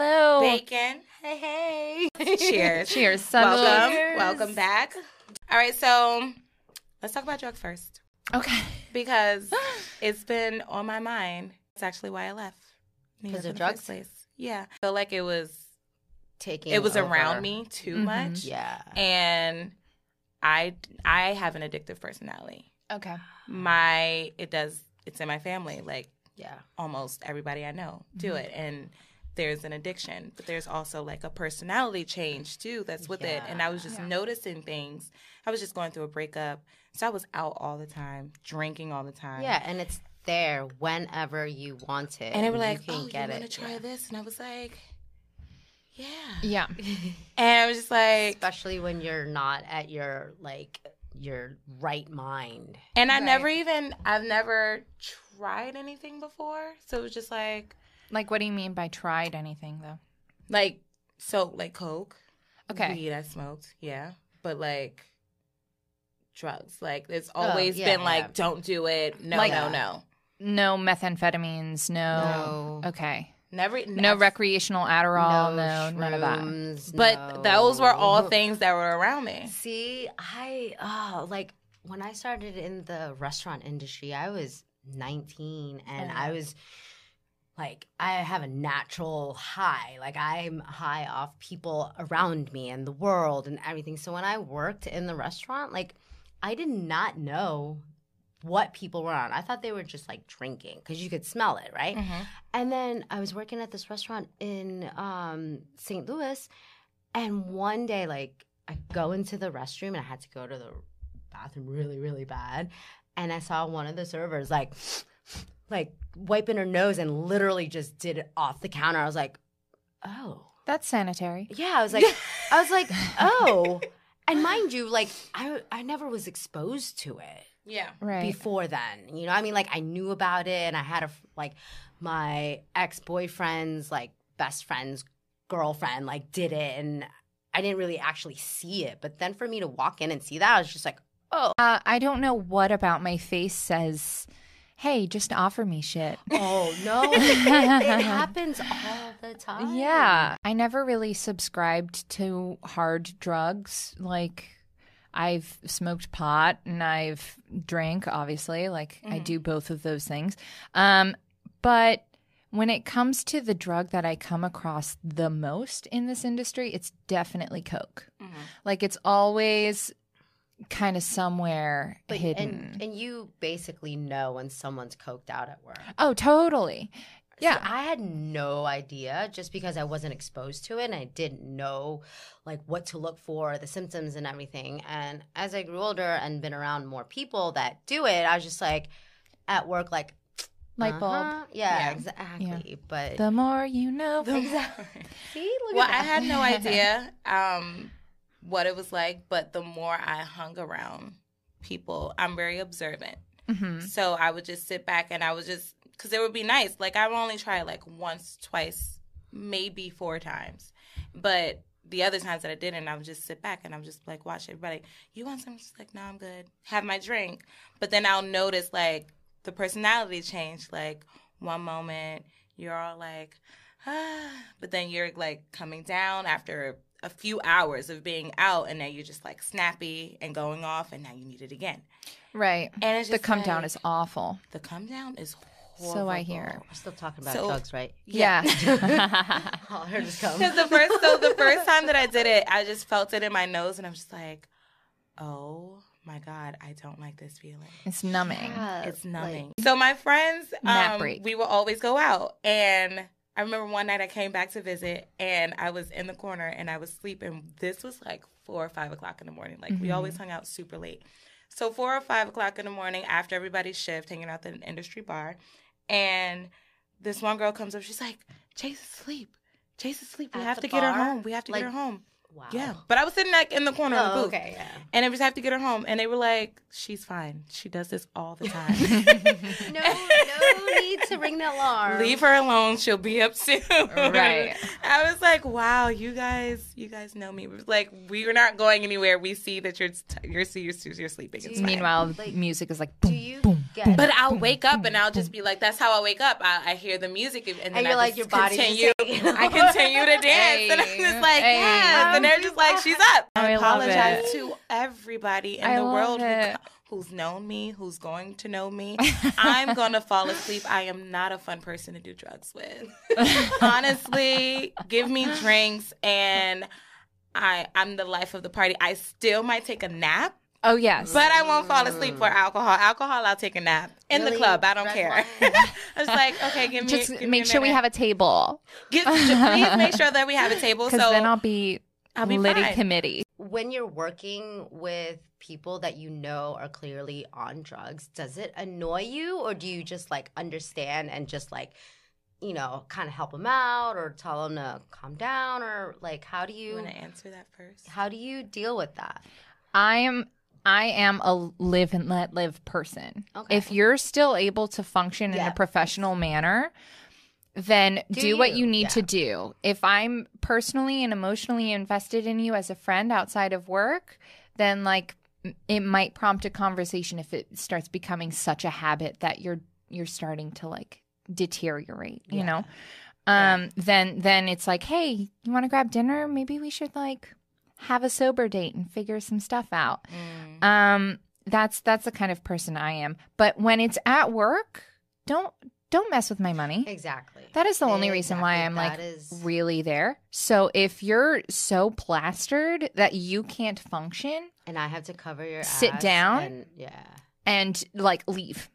Hello. Bacon. Hey, hey. Cheers. Cheers. Welcome. Cheers. Welcome back. All right, so let's talk about drugs first Okay. because it's been on my mind. It's actually why I left. Because of drugs? Place. Yeah, I feel like it was Taking it was over. around me too Mhm. much, Yeah. and I I have an addictive personality. Okay. My it does it's in my family. Like Yeah. almost everybody I know do Mm-hmm. it. And there's an addiction, but there's also like a personality change too that's with it. And I was just Yeah. noticing things. I was just going through a breakup. So I was out all the time, drinking all the time. Yeah, and it's there whenever you want it. And they were you like, can oh, you get want to it. try yeah. this? And I was like, yeah. Yeah. And I was just like, Especially when you're not at your like your right mind. and I Right. never even, I've never tried anything before. So it was just like, Like, what do you mean by tried anything, though? like, so like Coke. Okay. Weed I smoked, yeah. But like drugs. Like it's Oh, always yeah, been like, yeah. don't do it. No, Like- no, no. No methamphetamines. No. No. Okay. Never No recreational Adderall. No, none of that. But no. those were all things that were around me. See, I oh like when I started in the restaurant industry, I was 19 and oh, I was like I have a natural high. Like I'm high off people around me and the world and everything. So when I worked in the restaurant, like I did not know what people were on. I thought they were just like drinking because you could smell it, right? Mhm. And then I was working at this restaurant in um, St. Louis, and one day, like, I go into the restroom and I had to go to the bathroom really, really bad, and I saw one of the servers like, like wiping her nose and literally just did it off the counter. I was like, oh, That's sanitary. yeah. I was like, I was like, oh, and mind you, like, I I never was exposed to it Yeah. Right. before then. You know, I mean, like I knew about it, and I had a like my ex boyfriend's like best friend's girlfriend like did it, and I didn't really actually see it. But then for me to walk in and see that, I was just like, oh, Uh, I don't know what about my face says, hey, just offer me shit. oh no, it happens all the time. Yeah. I never really subscribed to hard drugs. Like, I've smoked pot and I've drank, obviously. Like, I do both of those things. Um, but when it comes to the drug that I come across the most in this industry, it's definitely Coke. Like, it's always kind of somewhere But, hidden. and and you basically know when someone's coked out at work. oh, totally. Yeah. So I had no idea just because I wasn't exposed to it and I didn't know like what to look for, the symptoms and everything. And as I grew older and been around more people that do it, I was just like at work like Light bulb. uh-huh. Yeah, Yeah. exactly. But The more you know. see, look Well, at that. I had no idea um, what it was like, but the more I hung around people, I'm very observant. hmm So I would just sit back and I would just, because it would be nice. Like I would only try like once, twice, maybe four times. But the other times that I didn't, I would just sit back and I'm just like watch everybody. You want some? Just like, no, I'm good. Have my drink. But then I'll notice like the personality change. Like one moment you're all like, ah, but then you're like coming down after a few hours of being out, and now you're just like snappy and going off, and now you need it again. Right. And it's The just come down is awful. the come down is So I hear. We're still talking about So- drugs, right? Yeah. Oh, here just come. Because the first, so the first time that I did it, I just felt it in my nose, and I'm just like, oh my god, I don't like this feeling. it's numbing. Yeah, It's like- numbing. so my friends, um, we will always go out, and I remember one night I came back to visit, and I was in the corner, and I was sleeping. This was like four or five o'clock in the morning. Like we mm-hmm. always hung out super late. So four or five o'clock in the morning after everybody's shift, hanging out at an industry bar, and this one girl comes up. She's like, "Chase is asleep. Chase is asleep. We At have to get her home. We have to Like- get her home." Wow. Yeah, but I was sitting like in the corner of the Oh, booth, okay, yeah. and they just have to get her home. And they were like, "She's fine. She does this all the time. No, no need to ring the alarm. Leave her alone. She'll be up soon." Right. I was like, "Wow, you guys, you guys know me. Like, we're not going anywhere. We see that you're you're you're, you're sleeping. It's fine." Meanwhile, Like, music is like Do boom, you boom, get But I'll wake up and I'll just be like, that's how I wake up. I, I hear the music and then and you're I like just your body continue. Just I continue to dance, and I'm just like, hey. yes. And they're just like, she's up. I, I love apologize it. to everybody in I the world who, who's known me, who's going to know me. I'm gonna fall asleep. I am not a fun person to do drugs with. Honestly, give me drinks and. I, I'm the life of the party. I still might take a nap, Oh yes. but I won't fall asleep for alcohol. Alcohol, I'll take a nap in the club. I don't Red care. wine? I was like, okay, give me. just give me make a sure we have a table Get, please make sure that we have a table. because So then I'll be I'll be litty fine. committee. when you're working with people that you know are clearly on drugs, does it annoy you or do you just like understand and just like, you know, kind of help them out or tell them to calm down or like how do You you want to answer that first? how do you deal with that? I am I am a live and let live person. Okay. If you're still able to function in Yeah. a professional manner, then Do do, what you. you need Yeah. to do. If I'm personally and emotionally invested in you as a friend outside of work, then like it might prompt a conversation if it starts becoming such a habit that you're you're starting to like deteriorate, you Yeah. know. Um then then it's like, "Hey, you want to grab dinner? Maybe we should like have a sober date and figure some stuff out." Mm. Um, that's that's the kind of person I am. But when it's at work, don't don't mess with my money. Exactly. That is the only reason why I'm like That is- really there. So if you're so plastered that you can't function and I have to cover your Sit ass down. and yeah. and like leave.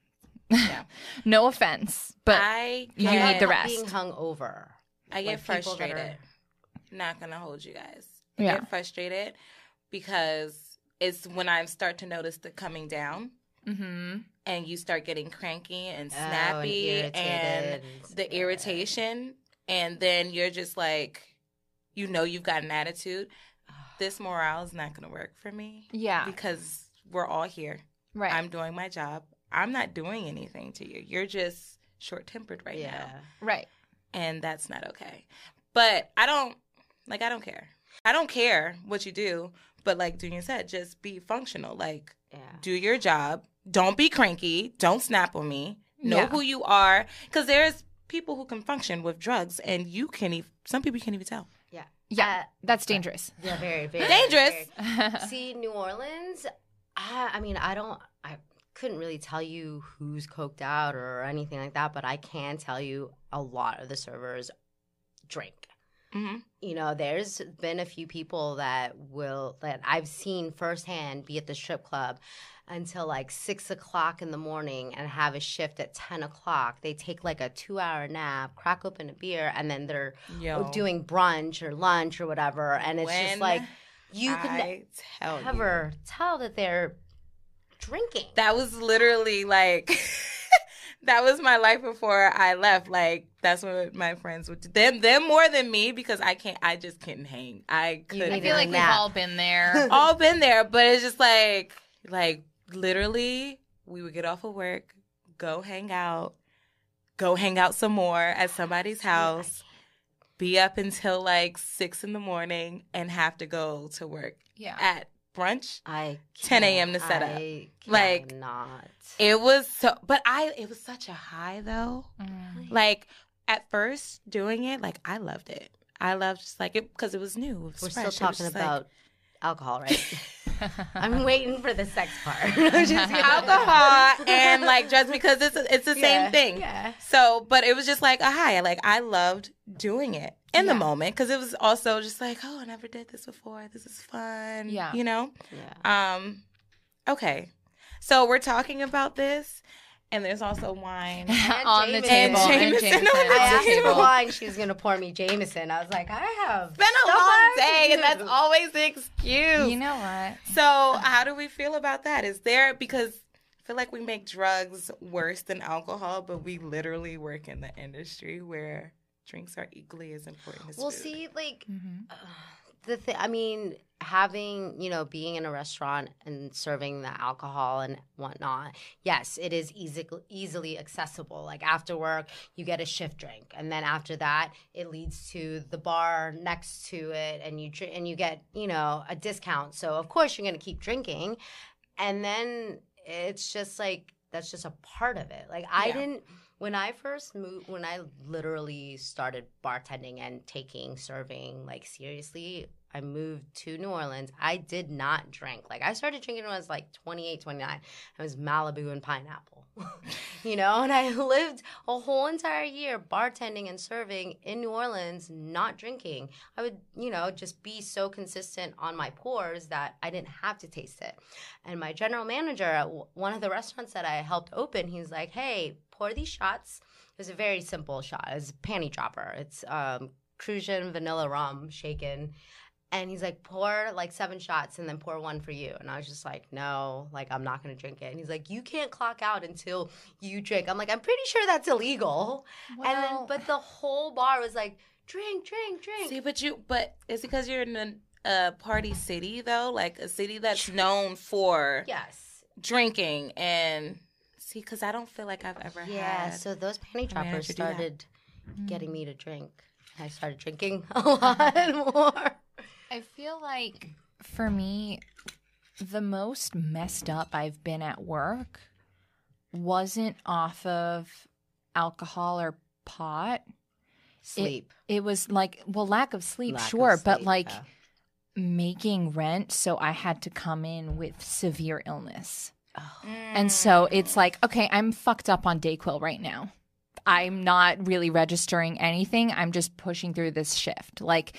Yeah. no offense, but I you need the rest. Being hung over. I get like, frustrated. are- Not gonna hold you guys. I Yeah. get frustrated because it's when I start to notice the coming down. hmm and you start getting cranky and Oh, snappy irritated and and- the irritation and then you're just like you know you've got an attitude this morale is not going to work for me yeah, because we're all here right. i'm doing my job i'm not doing anything to you you're just short-tempered right yeah. now right. and that's not okay but i don't like i don't care i don't care what you do but like Dunya said just be functional like Yeah. do your job. Don't be cranky. Don't snap on me. Know Yeah. who you are. Because there's people who can function with drugs, and you can't even. Some people can't even tell. Yeah. Yeah, Uh, that's dangerous. Yeah, very, very Dangerous. very- See, New Orleans, I, I mean, I don't, I couldn't really tell you who's coked out or anything like that, but I can tell you a lot of the servers drink. Hmm You know, there's been a few people that will, that I've seen firsthand be at the strip club until like six o'clock in the morning and have a shift at 10 o'clock. They take like a two hour nap, crack open a beer, and then they're Yo, doing brunch or lunch or whatever. And it's when just like, you can tell you, never tell that they're drinking. that was literally like. That was my life before I left. Like that's what my friends would do. Them, them more than me because I can't. I just couldn't hang. I couldn't. I feel like we've all been there. all been there, but it's just like like literally we would get off of work, go hang out, go hang out some more at somebody's house, be up until like six in the morning and have to go to work yeah. at brunch. I 10 a.m. to set up. I Like, not. It was so but I it was such a high though. Mm. Like at first doing it, like I loved it. I loved just like it because it was new. It was We're fresh. still talking just like- about alcohol, right? I'm waiting for the sex part. Just alcohol and like drugs because it's it's the Yeah, same thing. Yeah. So, but it was just like a high. Like I loved doing it in the moment because it was also just like, oh, I never did this before. This is fun. Yeah. you know. Yeah. Um, okay, so we're talking about this, and there's also wine. on the table. And And Jameson Jameson on the I asked her for wine. She was gonna pour me Jameson. I was like, I have. It's been a stuff long day, and that's always the excuse. You know what? So, how do we feel about that? Is there because I feel like we make drugs worse than alcohol, but we literally work in the industry where drinks are equally as important as Well, food. see, like Mhm. the thing. I mean, having you know, being in a restaurant and serving the alcohol and whatnot. Yes, it is easy, easily accessible. Like after work, you get a shift drink, and then after that, it leads to the bar next to it, and you and you get you know a discount. So of course you're gonna keep drinking, and then it's just like that's just a part of it. Like I Yeah. didn't when I first moved when I literally started bartending and taking serving like seriously, I moved to New Orleans. I did not drink. Like I started drinking when I was like 28, 29. I was Malibu and pineapple. you know, and I lived a whole entire year bartending and serving in New Orleans, not drinking. I would, you know, just be so consistent on my pours that I didn't have to taste it. And my general manager at one of the restaurants that I helped open, he's like, "Hey, pour these shots." It's a very simple shot. It's a panty dropper. It's um, vanilla rum shaken. And he's like, pour like seven shots and then pour one for you. And I was just like, no, like I'm not gonna drink it. And he's like, you can't clock out until you drink. I'm like, I'm pretty sure that's illegal. and then, but the whole bar was like, drink, drink, drink. See, but you, but it's because you're in a, a party city though, like a city that's known for yes. drinking and see. Because I don't feel like I've ever Yeah. had. So those panty droppers manager do that. started getting mm. me to drink. I started drinking a lot more. I feel like for me, the most messed up I've been at work wasn't off of alcohol or pot. Sleep. It was like, well, lack of sleep, Lack of sure, but like yeah. making rent. So I had to come in with severe illness. Oh. And so it's like, okay, I'm fucked up on Dayquil right now. I'm not really registering anything. I'm just pushing through this shift. Like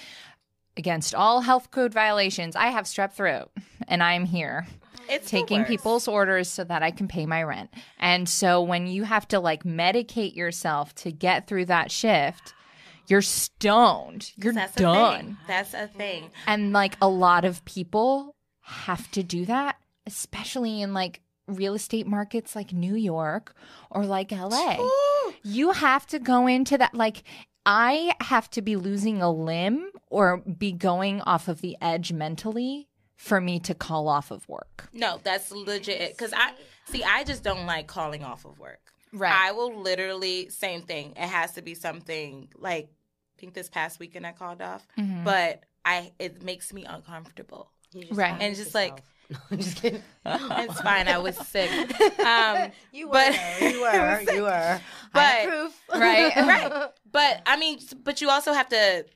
against all health code violations, I have strep throat and I'm here it's taking people's orders so that I can pay my rent. And so when you have to like medicate yourself to get through that shift, you're stoned. You're That's a done. thing. That's a thing. And like a lot of people have to do that, especially in like real estate markets like New York or like LA. You have to go into that like I have to be losing a limb or be going off of the edge mentally for me to call off of work. No, that's legit. Because I see, I just don't like calling off of work. Right. I will literally same thing. It has to be something like I think this past weekend I called off, Mm-hmm. but I it makes me uncomfortable. Right. And just like- yourself. No, I'm just kidding. It's fine. I was sick. Um, You were. but- you were. You were. But- have proof. Right. right. But I mean, but you also have to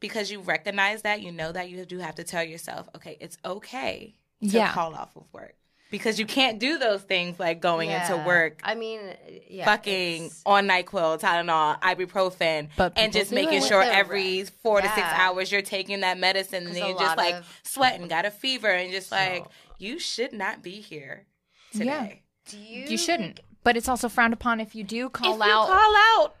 because you recognize that you know that you do have to tell yourself, okay, it's okay to Yeah. call off of work because you can't do those things like going into work I mean, yeah, fucking it's- on NyQuil, Tylenol, ibuprofen, But and just making sure every four to six hours you're taking that medicine, and then you're just like of- sweating, got a fever, and just like you should not be here Yeah. today. Do you? You shouldn't. But it's also frowned upon if you do call if you out. call out,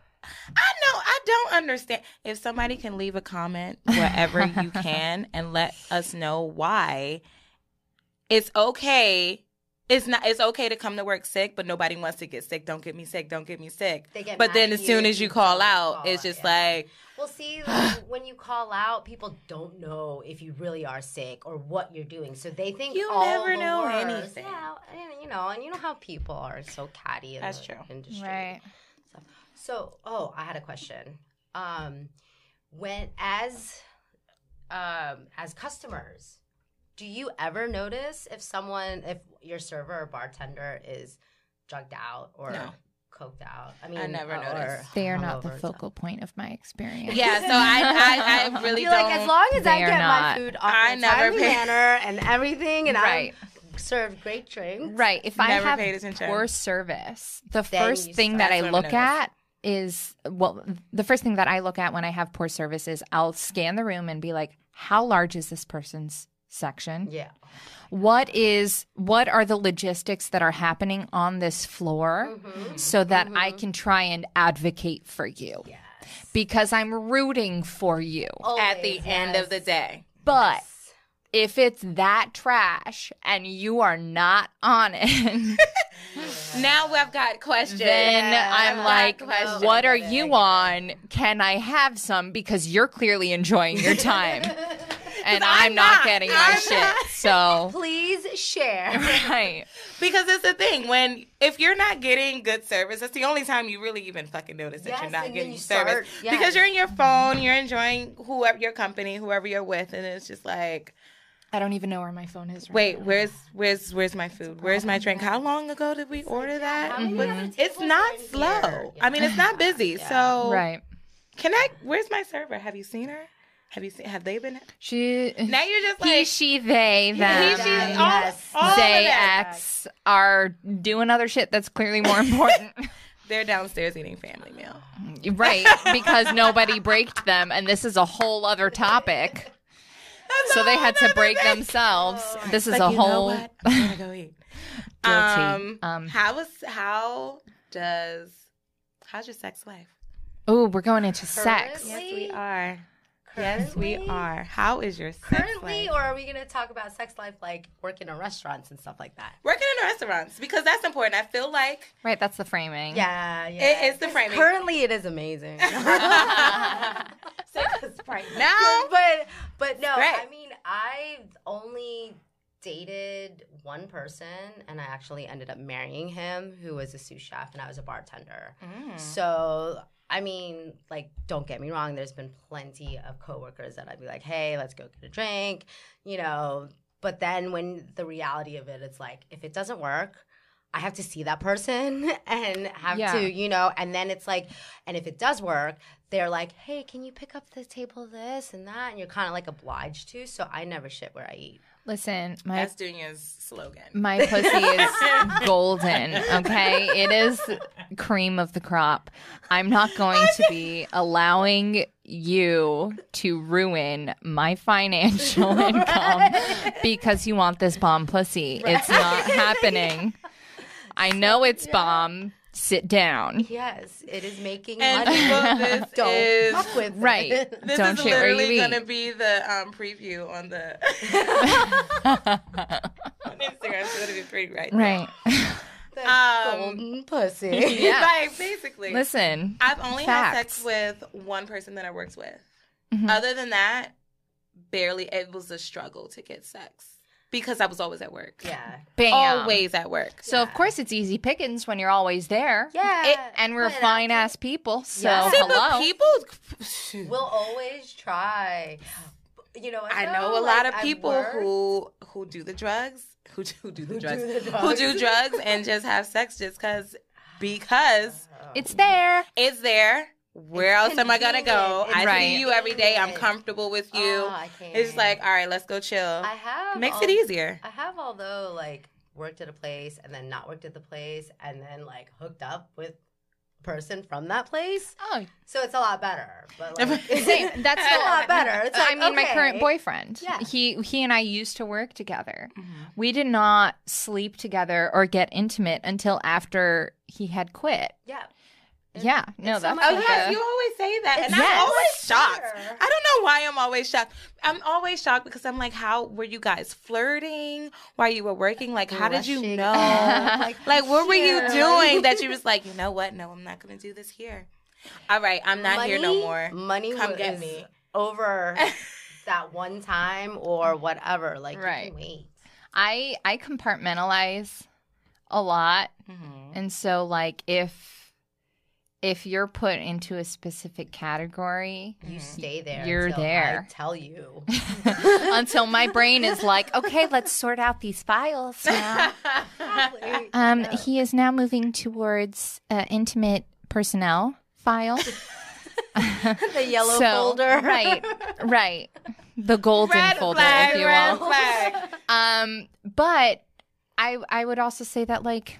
I know I don't understand. If somebody can leave a comment wherever you can and let us know why, it's okay. It's not. It's okay to come to work sick, but nobody wants to get sick. Don't get me sick. Don't get me sick. They get But then as soon as you call out, call it's out, just yeah. like Well, see, like, when you call out, people don't know if you really are sick or what you're doing, so they think You all never the know worst. anything. Yeah, and you know, and you know how people are so catty in That's the true. industry. Right. So, oh, I had a question. Um, when as um as customers, do you ever notice if someone, if your server or bartender is drugged out or No. coked out? I mean, I never or notice. They are not the hungover, focal point of my experience. yeah. So I, I, I really You're don't. like, as long as I They are get my not. food I on a never timely pay- manner and everything, and Right. I'm served great drinks. Right. If I Never have paid attention. poor service, the Then first thing that I That's what look I'm at is well, the first thing that I look at when I have poor service is I'll scan the room and be like, how large is this person's section? Yeah. What is what are the logistics that are happening on this floor Mm-hmm. so that I can try and advocate for you? Yes. Because I'm rooting for you. at the Always, end of the day. But if it's that trash and you are not on it, Now I've got questions. then I'm I've like, what are you on? Can I have some? Because you're clearly enjoying your time. and I'm, I'm not, not. getting my I'm shit. not. So, Please share. right. Because it's the thing when if you're not getting good service, that's the only time you really even fucking notice that Yes, you're not getting you service. start- yes. Because you're in your phone, you're enjoying whoever your company, whoever you're with, and it's just like I don't even know where my phone is. Right Wait, now. where's where's where's my food? Where's my drink? How long ago did we order that? how many But other It's not slow. I mean, it's not busy. So right? can I? Where's my server? Have you seen her? Have you seen? Have they been? She, Now you're just he, like she, they, them, he, she, all, Yes. all they. X are doing other shit that's clearly more important. They're downstairs eating family meal. right? Because nobody braked them, and this is a whole other topic. So they had to break themselves. This is Like, a you know whole. what? I'm gonna go eat. Guilty. Um, Um, how is how does how's your sex life? Oh, we're going into sex. Yes, we are. Yes, we are. How is your sex Currently, life? or are we gonna talk about sex life like working in restaurants and stuff like that? Working in restaurants because that's important. I feel like Right, that's the framing. Yeah, yeah. It is the framing. Currently, it is amazing. right now. but but no, Great. I mean, I've only dated one person, and I actually ended up marrying him, who was a sous chef, and I was a bartender. Mm. So. I mean, like, don't get me wrong. There's been plenty of coworkers that I'd be like, "Hey, let's go get a drink," you know. But then, when the reality of it, it's like, if it doesn't work, I have to see that person and have Yeah. to, you know, and then it's like, and if it does work, they're like, hey, can you pick up the table this and that? And you're kind of like obliged to. So I never shit where I eat. Listen, my That's Dunya's slogan. my pussy is golden. Okay, it is cream of the crop. I'm not going to be allowing you to ruin my financial income because you want this bomb pussy. It's not happening. I know it's bomb. Sit down. Yes, it is making And money. people, this Don't is fuck with it. Right. this Don't is shit where you literally gonna be the um, preview on the on Instagram. It's gonna be pretty right. there. Right. The Um, golden pussy. Yeah. Like basically. Listen. I've only had sex with one person that I worked with. Mhm. Other than that, barely. It was a struggle to get sex because I was always at work. Yeah. Bam. Always at work. So of course it's easy pickings when you're always there. Yeah. It- And we're But fine ass people. So Yeah. See, but hello. people. We'll always try. You know, I so, know a like, lot of people worked- who who do the drugs, who do, who do the Who do drugs, the who do drugs, and just have sex just because because it's there. it's there. Where It's else am I gonna go? convenient. I It's see you every day. I'm comfortable with you. Oh, it's can't. like, all right, let's go chill. I have Makes all- it easier. I have although like worked at a place and then not worked at the place and then like hooked up with person from that place. Oh, So it's a lot better. But like same. That's a lot better. It's like I mean, my current boyfriend. Yeah. He he and I used to work together. Mm-hmm. We did not sleep together or get intimate until after he had quit. Yeah. Yeah. No, it's so that's much Oh like yes, you always say that, It's and I'm always much shocked. better. I don't know why I'm always shocked. I'm always shocked because I'm like, how were you guys flirting while you were working? Like, how did you know? like, like, what were you doing that you was like, you know what? No, I'm not gonna do this here. All right, I'm not here no more. Money Come was get me. over that one time or whatever. Like Right. you can wait. I I compartmentalize a lot, Mhm. and so like if if you're put into a specific category You stay there. You're until there. I tell you. until my brain is like, okay, let's sort out these files now. Um, he is now moving towards uh, intimate personnel file. the yellow So, folder. right, right, the golden Red folder, flag, if you red will. flag. Um, but I I would also say that like,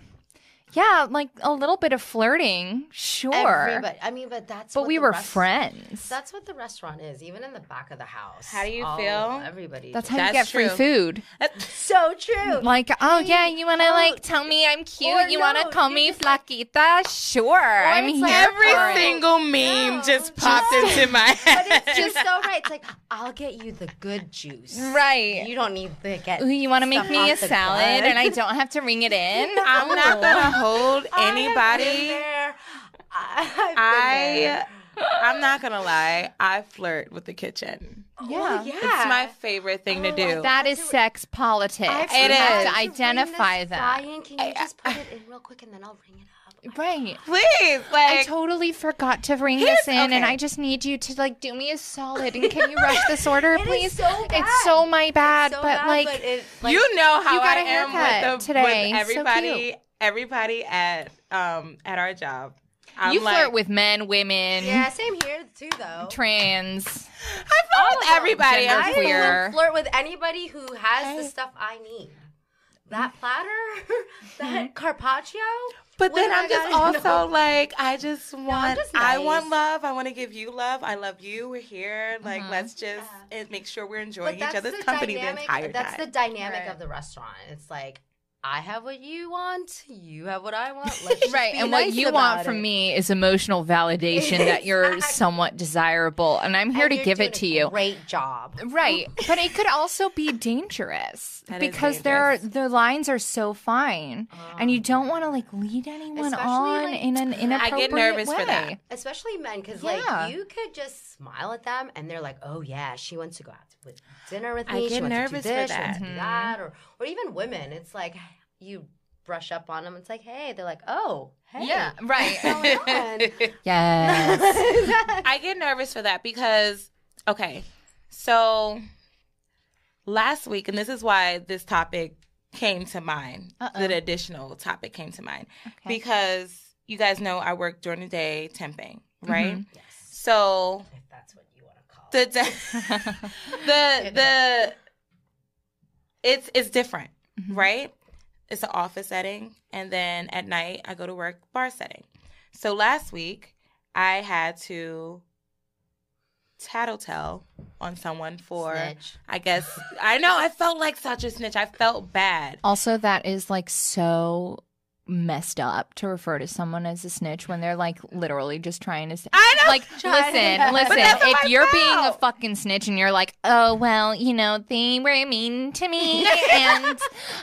yeah, like a little bit of flirting, sure, Everybody. I mean, but that's. but what we were rest- friends. That's what the restaurant is, even in the back of the house. How do you all- feel? Everybody. That's just- how you That's get free true. food. so true. Like, oh yeah, you want to oh, like tell me I'm cute? or You want to call me just flaquita? Sure, I'm it's here like oh, Every for it. single meme No, just just- popped into my head. But it's just so right. It's like I'll get you the good juice. Right. You don't need to get. Ooh, you want to make me a salad gun. and I don't have to ring it in? I'm not oh. gonna hold I have been anybody. I, I've been I there. I'm not gonna lie. I flirt with the kitchen. Oh, yeah. yeah. It's my favorite thing to Oh, do. That is sex politics. I you It have is. to identify that. Ryan, can you just put it in real quick and then I'll ring it up? Right. Please, I totally forgot to ring this in, and. I just need you to like do me a solid. And can you rush this order, It is please? so bad. It's so my bad, So but bad, like, but it, like, you know how you got I a am haircut with the today. with everybody. cute. Everybody at um at our job. I'm you like, flirt with men, women, yeah, same here too, though. trans. I flirt with everybody. I'm queer. will flirt with anybody who has Hey. the stuff I need. That platter, that carpaccio. But then do I I'm just gotta also like, I just want, just I want love. I want to give you love. I love you. We're here. Like, Mhm. let's just Yeah. make sure we're enjoying each other's the company dynamic, the entire That's time. That's the dynamic Right. of the restaurant. It's like I have what you want, you have what I want. Let's just Right, be and what you about want from me is emotional validation that you're somewhat desirable, and I'm here And to you're give doing it to a you. Great job. Right, but it could also be dangerous That is because there are the lines are so fine, and you don't want to like lead anyone on like- in an I inappropriate get nervous way. for that. Especially men, because Yeah. like you could just smile at them and they're like, "Oh yeah, she wants to go out with dinner with I me. get she wants nervous to for do this, she wants to that. do that." Mm-hmm. Or, or even women, it's like you brush up on them. It's like, "Hey," they're like, "Oh, hey, Yeah, right. what's going on?" yes. I get nervous for that because, okay, so last week, and this is why this topic came to mind, Uh-oh. the additional topic came to mind, Okay. because you guys know I work during the day temping, right? Mhm. yes, So if that's what you want to call it. the the the it's it's different, Mhm. right? It's an office setting, and then at night I go to work bar setting. So last week I had to tattletale on someone for Snitch. I guess I know I felt like such a snitch. I felt bad. Also, that is like so messed up to refer to someone as a snitch when they're like literally just trying to say I know. like Trying listen But listen if you're being a fucking snitch and you're like oh well you know they were mean to me and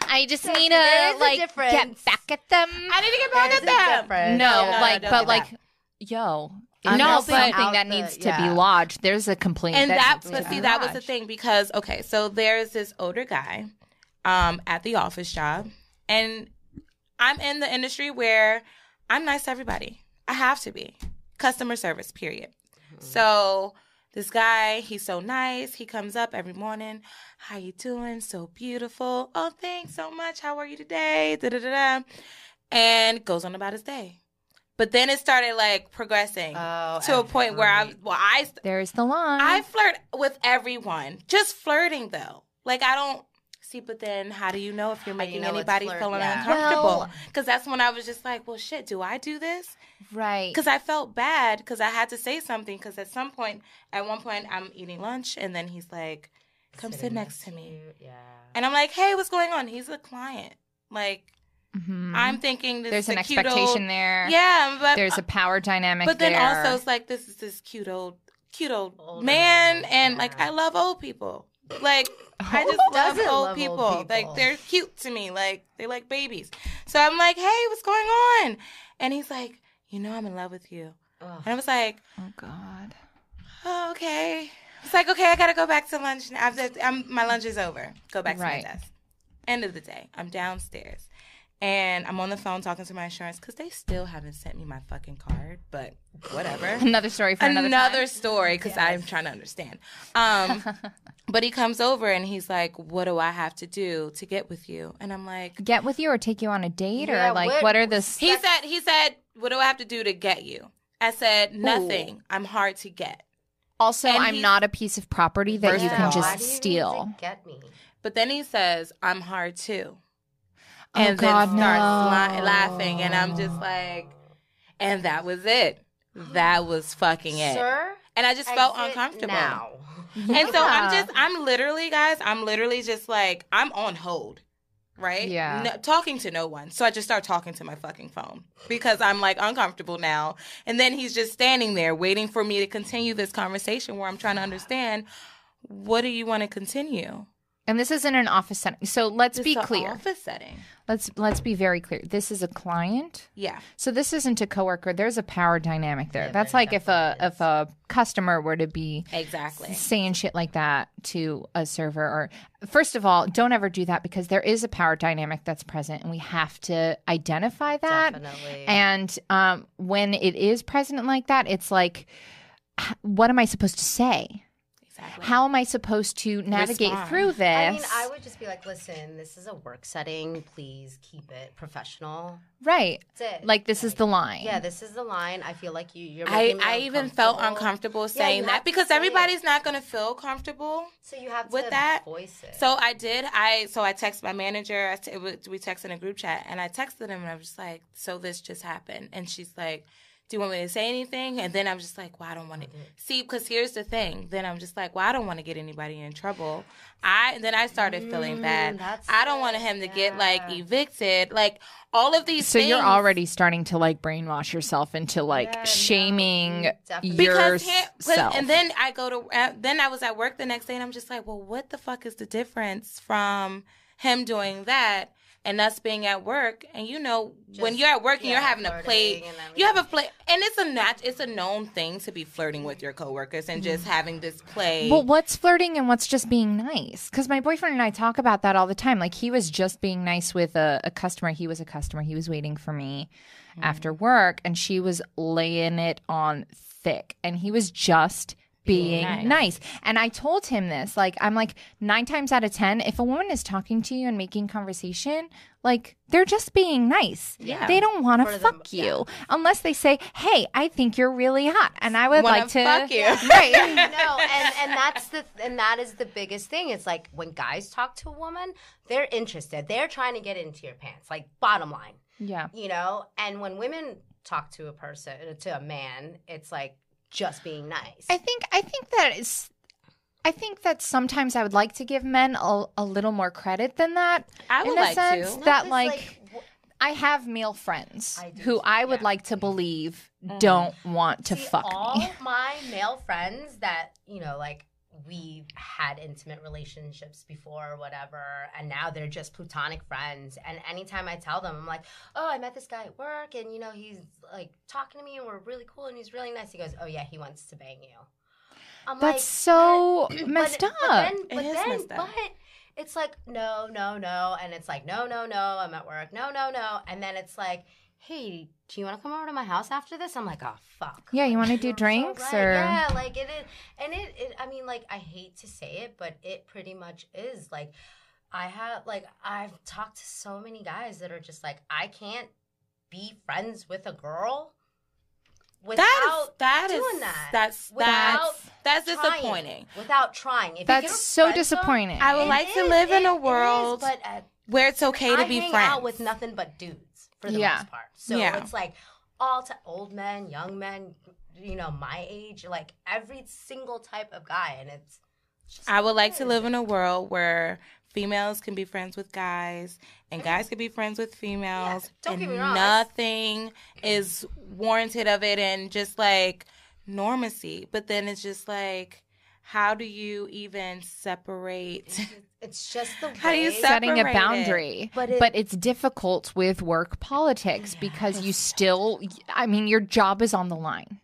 i just need to like get back at them I need to get back There's at a them. difference. no No, no, like don't but like that. yo I'm no helping something that the- needs to be lodged there's a complaint and that that's needs to but see that was the thing because okay so there's this older guy um at the office job and i'm in the industry where i'm nice to everybody. I have to be. Customer service period. Mm-hmm. So this guy he's so nice. He comes up every morning. How you doing? So beautiful. Oh thanks so much. How are you today? Da, da, da, da. and goes on about his day. But then it started like progressing Oh, to a point where i every- well i there's the line. I flirt with everyone. Just flirting though. Like I don't see, but then how do you know if you're How do you making know anybody flirt- feeling yeah. uncomfortable? Well- Because that's when I was just like, well, shit, do I do this? right Because I felt bad because I had to say something. Because at some point, at one point, I'm eating lunch and then he's like, come sit Sitting next to me. you, Yeah. And I'm like, hey, what's going on? He's a client. Like, Mhm. I'm thinking this there's is an a cute expectation old, there Yeah, but there's a power dynamic but then there. also it's like this is this cute old cute old Older man man, and yeah. like I love old people. Like I just love old, love old people. people? Like they're cute to me. Like they like babies. So I'm like, hey, what's going on? And he's like, you know, I'm in love with you. Ugh. And I was like, oh god oh, okay. It's like, okay, I gotta go back to lunch now. I'm, I'm, my lunch is over. Go back to Right. my desk. End of the day, I'm downstairs. And I'm on the phone talking to my insurance because they still haven't sent me my fucking card, but whatever another story for another, another, time. story because I'm trying to understand. Um, but he comes over and he's like, "What do I have to do to get with you?" And I'm like, get with you or take you on a date Yeah, or like what- what, are the "He said, he said, what do I have to do to get you?" I said, "Nothing. I'm hard to get." also and i'm he's- not a piece of property that First you can all- just Why do you need to steal Get me. But then he says, "I'm hard too," Oh, and then God, starts li- no. laughing, and I'm just like, and that was it. That was fucking it. Sir, And I just felt uncomfortable. Now. And so I'm just, I'm literally, guys, I'm literally just like, I'm on hold, right? Yeah. No, talking to no one. So I just start talking to my fucking phone because I'm like uncomfortable now. And then he's just standing there waiting for me to continue this conversation where I'm trying to understand what do you want to continue? And this isn't an office setting. So let's It's be clear. Office setting. Let's let's be very clear. This is a client. Yeah. So this isn't a coworker. There's a power dynamic there. Yeah, That's like if a definitely if a customer were to be Exactly. saying shit like that to a server or first of all, don't ever do that because there is a power dynamic that's present and we have to identify that. Definitely. And um, when it is present like that, it's like, what am I supposed to say? Exactly. How am I supposed to navigate Respond. through this? I mean, I would just be like, listen, this is a work setting. Please keep it professional. right. That's it. Like, this is the line. Yeah, this is the line. I feel like you. You're I, me I even felt uncomfortable. uncomfortable Yeah, saying that because say it. everybody's not going to feel comfortable. So you have with to that, voice it. So I did. I so I texted my manager. I t- it was- we texted in a group chat, and I texted him, and I was just like, "So this just happened," and she's like. Do you want me to say anything? And then I'm just like, well, I don't want to see because here's the thing. Then I'm just like, well, I don't want to get anybody in trouble. I then I started feeling bad. that's I don't want him to get like evicted. Like all of these. So you're already starting to like brainwash yourself into like Yeah, no, shaming definitely. because he- yourself. and then I go to uh, then I was at work the next day and I'm just like, well, what the fuck is the difference from him doing that and us being at work? And you know, when you're at work and yeah, you're having a play, flirting and everything. you have a play, and it's a nat- it's a known thing to be flirting with your coworkers and Mm-hmm. just having this play. Well, what's flirting and what's just being nice? Because my boyfriend and I talk about that all the time. Like he was just being nice with a, a customer. He was a customer. He was waiting for me after work, and she was laying it on thick, and he was just being nice. nice. And I told him this. Like I'm like nine times out of ten, if a woman is talking to you and making conversation, like they're just being nice. Yeah. They don't want to For the- fuck you unless they say, "Hey, I think you're really hot," and I would Wanna like to fuck you. right. no, and and that's the and that is the biggest thing. It's like when guys talk to a woman, they're interested. They're trying to get into your pants. Like bottom line, yeah. you know. And when women talk to a person to a man, it's like just being nice. I think I think that is I think that sometimes I would like to give men a, a little more credit than that. I would in a like sense to. That 'cause, like, I have male friends I who too, I would yeah. like to believe mm-hmm. don't want to See, fuck all me. my male friends that you know, like we had intimate relationships before or whatever, and now they're just platonic friends. And anytime I tell them, I'm like, "Oh, I met this guy at work, and you know, he's like talking to me, and we're really cool, and he's really nice." He goes, "Oh yeah, he wants to bang you." I'm That's like, so but- messed but, up. But then, but is then, messed up. but it's like no, no, no, and it's like no, no, no. I'm at work. No, no, no, and then it's like, hey, do you want to come over to my house after this? I'm like, oh fuck. Yeah, you wanna do you're so drinks, or- yeah, like it is, and it, it. I mean, like I hate to say it, but it pretty much is like. I have like I've talked to so many guys that are just like I can't be friends with a girl without that is that is doing that. that's Without that's that's trying. disappointing. without trying. If That's get so friend zone, disappointing. I would it like to live in a it is, world but uh, where it's okay to I be hang friends out with nothing but dudes for the Yeah. most part. So Yeah. it's like all to old men, young men, you know, my age, like every single type of guy, and it's. just I would like to live in a world where females can be friends with guys and mm-hmm. guys can be friends with females don't and get me wrong, nothing is warranted of it and just like normacy. But then it's just like how do you even separate It's just the way. How do you setting a separate it. boundary. But But, it's difficult with work politics because you still I mean your job is on the line.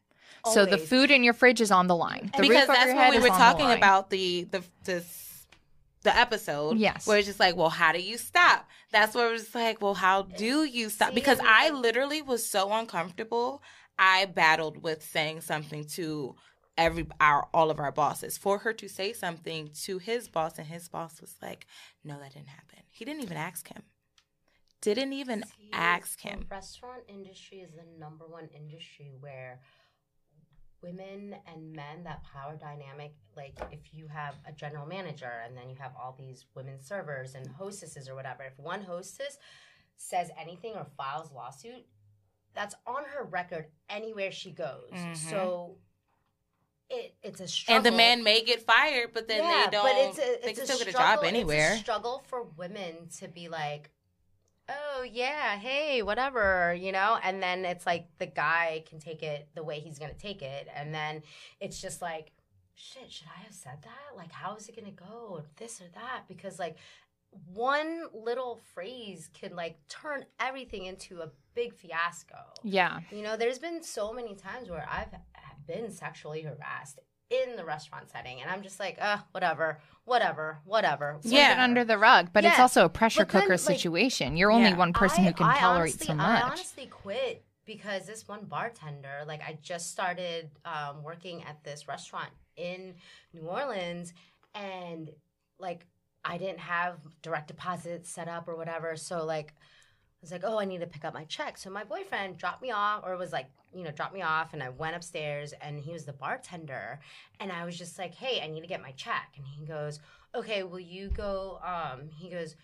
So the food in your fridge is on the line. The because roof that's your what we were on the talking about the the this the episode. Yes. Where it's just like, well, how do you stop? That's where it's like, well, how eh, do you stop? See, Because I literally was so uncomfortable. I battled with saying something to every our all of our bosses. For her to say something to his boss and his boss was like no that didn't happen. He didn't even ask him. Didn't even See, ask the him. restaurant industry is the number one industry where women and men that power dynamic like if you have a general manager and then you have all these women servers and hostesses or whatever if one hostess says anything or files lawsuit that's on her record anywhere she goes. Mhm. so it it's a struggle and the man may get fired but then yeah, they don't but it's a, they it's can a still get a struggle- job anywhere It's a struggle for women to be like, oh yeah, hey, whatever, you know, and then it's like the guy can take it the way he's gonna take it, and then it's just like shit, should I have said that? Like, how is it gonna go? This or that? Because like one little phrase can like turn everything into a big fiasco. Yeah. You know, there's been so many times where I've been sexually harassed in the restaurant setting, and I'm just like, uh, whatever, whatever, whatever. It under the rug, but it's also a pressure then, cooker like- situation. You're only Yeah. one person I- who can I tolerate honestly- so much I honestly quit because this one bartender, like, I just started um, working at this restaurant in New Orleans, and like, I didn't have direct deposit set up or whatever. So like, was like, oh, I need to pick up my check. So my boyfriend dropped me off, or was like, you know, dropped me off, and I went upstairs, and he was the bartender, and I was just like, hey, I need to get my check, and he goes, okay, will you go? Um, he goes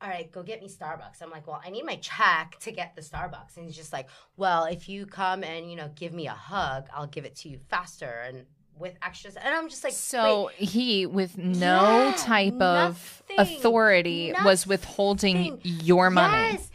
all right, go get me Starbucks. I'm like, well, I need my check to get the Starbucks. And he's just like, well, if you come and, you know, give me a hug, I'll give it to you faster and with extras. And I'm just like, So he, with no Yeah, type of nothing, authority, was withholding your money. Yes.